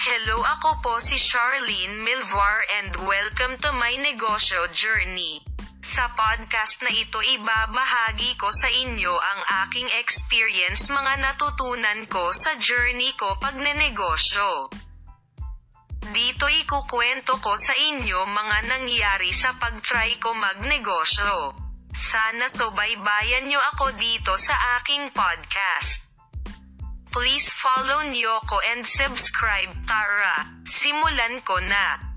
Hello ako po si Charlene Milvar and welcome to my negosyo journey. Sa podcast na ito ibabahagi ko sa inyo ang aking experience mga natutunan ko sa journey ko pagnenegosyo. Dito ikukwento ko sa inyo mga nangyari sa pag-try ko magnegosyo. Sana subaybayan nyo ako dito sa aking podcast. Please follow nyo ko and subscribe. Tara, simulan ko na.